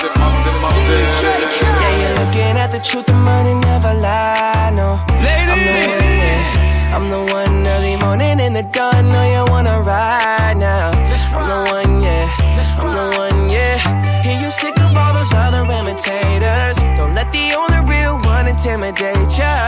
Yeah, you're looking at the truth, the money never lie. No, I'm the one. Yeah. I'm the one early morning in the dawn. Know you wanna ride now. I'm the one, yeah. I'm the one, yeah. Hear you sick of all those other imitators. Don't let the only real one intimidate ya.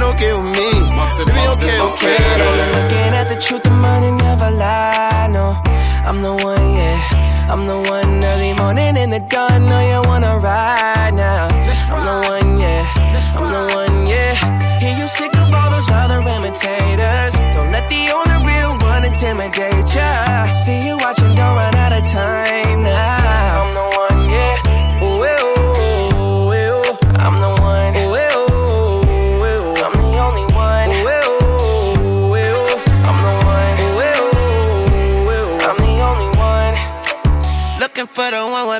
That shit okay with me. Baby, okay, okay. You're looking at the truth, the money never lie. No, I'm the one, yeah. I'm the one early morning in the dawn. Know you wanna ride now. I'm the one, yeah. I'm the one, yeah. Hear you sick of all those other imitators. Don't let the only real one intimidate ya. See you watching, don't run out of time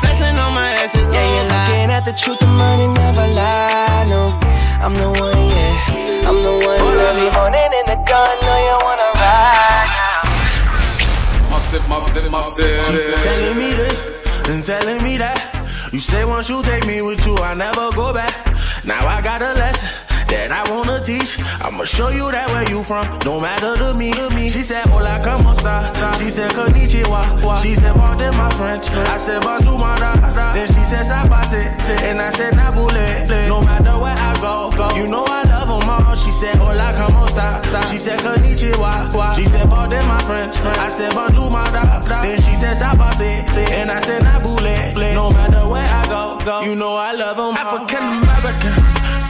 flexing on my essence. Yeah, you're looking at the truth, the money never lie. No, I'm the one, yeah. I'm the one. Early morning in the dawn, know you wanna ride now. Keep telling me this and telling me that. You say once you take me with you, I never go back. Now I got a lesson that I wanna teach. I'ma show you that where you from, no matter to me, to me. She said, Hola, como esta? She said, Konnichiwa. She said, Pardon my French. I said, Bonjour, And I said, Nabule. No matter where I go, go. You know I love them all. She said, Hola, como esta? She said, Konnichiwa. She said, Pardon my French. I said, Bonjour, my da. Then she said, Sabase. And I said, Nabule. No matter where I go, go. You know I love them African American,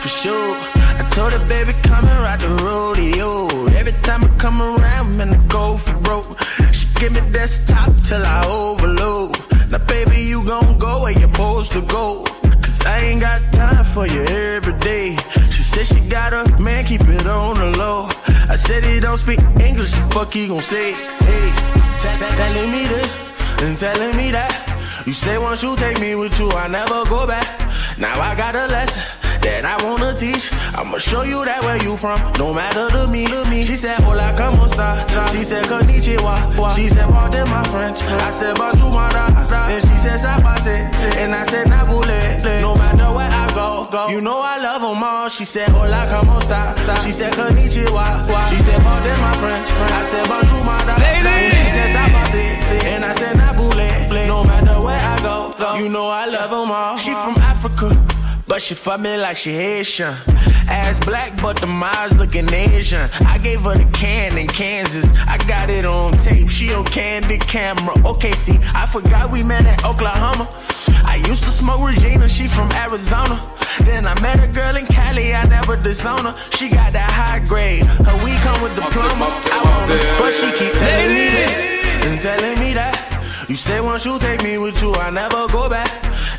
for sure. I told her, baby, come and ride the rodeo. Every time I come around, man, I go for broke. She give me desktop till I overload. Now, baby, you gon' go where you're supposed to go. I ain't got time for you every day. She said she got a man, keep it on the low. I said he don't speak English, fuck he gon' say? Hey, telling me this and telling me that. You say once you take me with you, I never go back. Now I got a lesson that I wanna teach. I'ma show you that where you from, no matter to me, to me. She said, hola, como esta? She said, konnichiwa. She said, pardon my French. I said, bonjour, my da. And she said, sapase. And I said, nabule. No matter where I go, go. You know I love them all. She said, hola, como esta? She said, konnichiwa. She said, pardon my French. I said, bonjour, my da. And she said, sapase. And I said, nabule. No matter where I go, go. You know I love them all. She from. But she fuck me like she Haitian. Ass black, but the eyes looking Asian. I gave her the can in Kansas. I got it on tape. She on candid camera. Okay, see, I forgot we met at Oklahoma. I used to smoke Regina. She from Arizona. Then I met a girl in Cali. I never disown her. She got that high grade. Her weed come with diploma. I want her, but she keep telling me this and telling me that. You say once you take me with you, I never go back.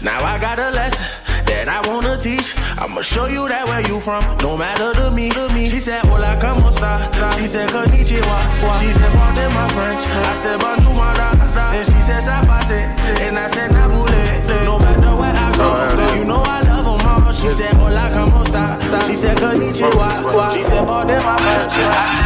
Now I got a lesson that I wanna teach. I'ma show you that where you from, no matter to me, to me. She said, hola, como esta? She said, konnichiwa. She said, pardon my French. I said, my da. And she said, sapase. And I said, nabule. No matter where I go, you know I love them all. She said, hola, como esta? She said, konnichiwa. She said, pardon my French.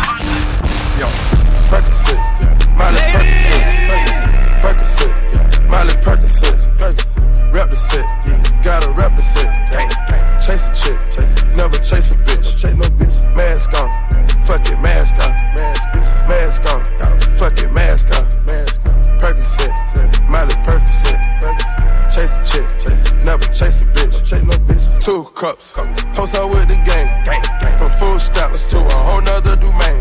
Two cups, toast her with the gang, from food stamps to a whole nother domain,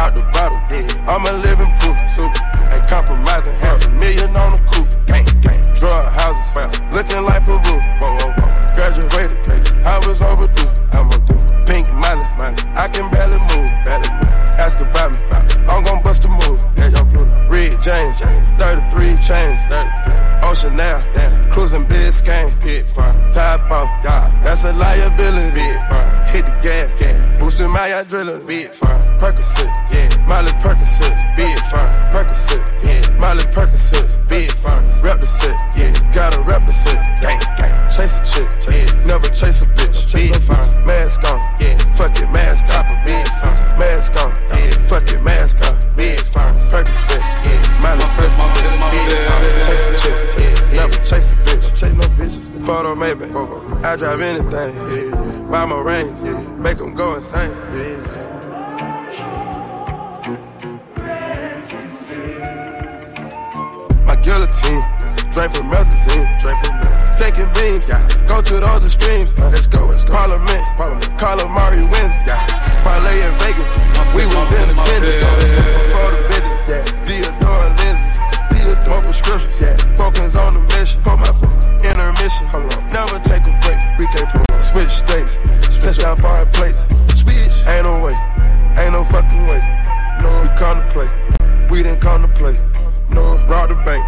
out the bottle, I'm a living proof, ain't compromising, half a million on the coupe, drug houses, looking like Peru, graduated, I was overdue, I'm a do, pink money, I can barely move, ask about me, I'm gon' bust a move. Red James, 33 chains, 33. Ocean now, cruising Biscayne, hit fire, top off, that's a liability, big fire. hit the gas, gas. boosting my adrenaline, big fire, Percocet, yeah, Miley Percocet, big fire, Percocet, yeah, Miley Percocet, big fire, rep the set, yeah, gotta rep the set, gang, gang, chase a chick, yeah, never chase a I drive anything, yeah, buy my rings, yeah, make them go insane, yeah. My guillotine, drink from melazine, drink from Taking beams, yeah. Go to those extremes, uh, let's go, let's go. Parliament, Parliament. Calamari wins, yeah. Parlay in Vegas, we was in attendance, let's go. Before the business, yeah. Theodore prescriptions, yeah. Focus on the mission, put my foot intermission, hold on. Never take a break, we can't pull on. Switch states, touchdown foreign plates, switch, ain't no way, ain't no fucking way. No, we come to play, we didn't come to play. No, rob the bank,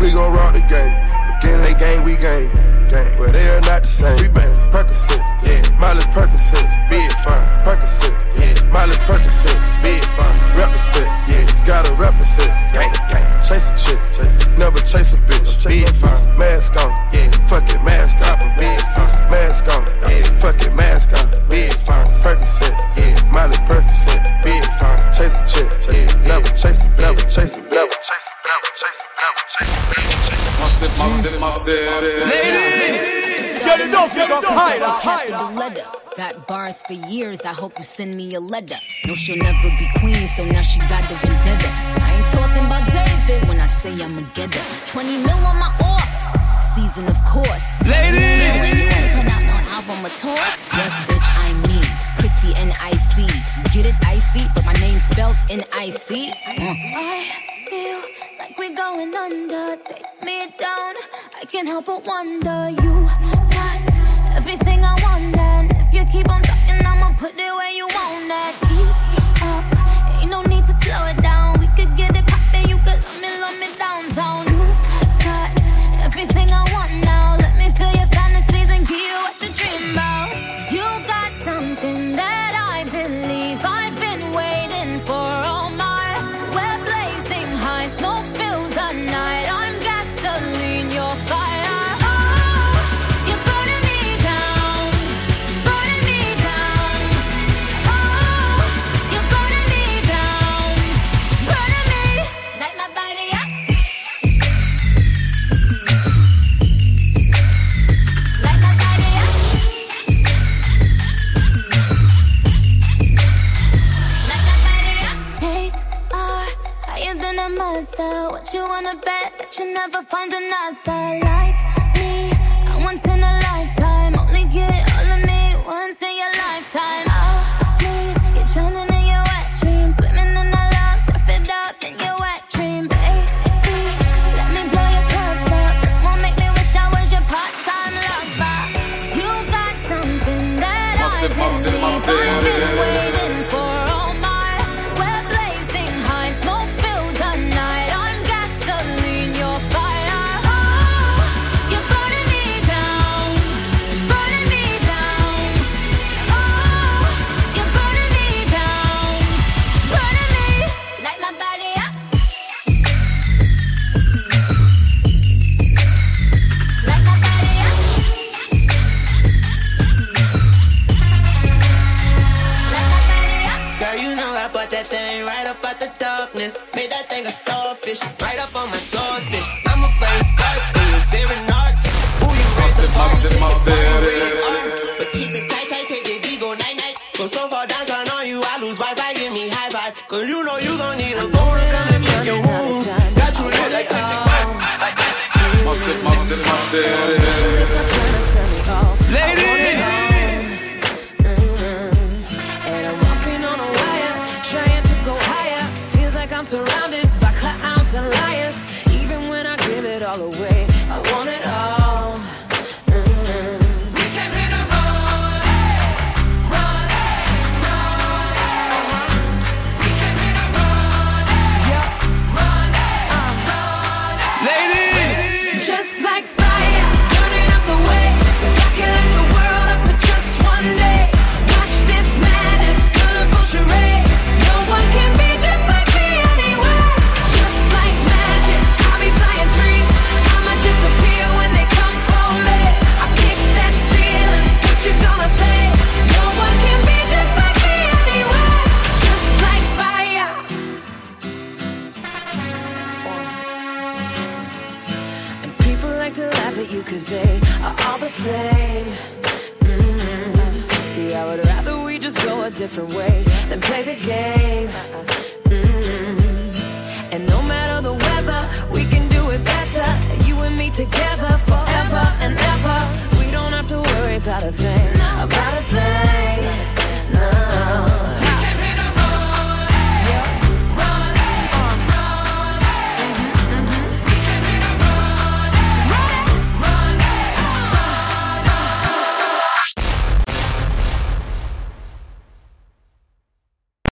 we gon' rob the game. Again, they gang, we gang, But they are not the same. We bang, Percocet, yeah. Miley Percocet, big fine. Percocet, yeah. Miley Percocet, big fine. Represent, yeah. Gotta represent, gang, gang. Chase a chick, chase. never chase a bitch, big fine. Mask on, yeah. Fuck it, mask off, big fine. Mask on, yeah. Fuck it, mask off, Got bars for years, I hope you send me a letter. No, she'll never be queen, so now she got the vendetta. I ain't talking about David when I say I'm a getter. 20 mil on my off, season of course. Ladies, Put out no album or tour. Yes, bitch, I'm me. Pretty and icy. Get it icy, but my name spelled N I C. Mm. I feel like we're going under. Take me down. I can't help but wonder. You got everything I want, and if you keep on talking, I'ma put it where you want that. Never find another like me. I once in a lifetime, only get all of me once in your lifetime. I'll leave you drowning in your wet dreams, swimming in the love, stuff it up in your wet dream, baby. Let me blow your cover, on, make me wish I was your part-time lover. You got something that Massive, I've up out the darkness. Made that thing a starfish, right up on my swordfish. I'm a burn sparks in your favorite arts. Ooh, you raise the Massive, bar, massive, you massive. rated R. But keep it tight, tight, take D, go night, night. Go so far down, turn on you, I lose Wi-Fi, give me high five. Cause you know you gon' need a bone to come and make your wounds. Got you lit like tick, tick, tick. Massive, massive, massive. Together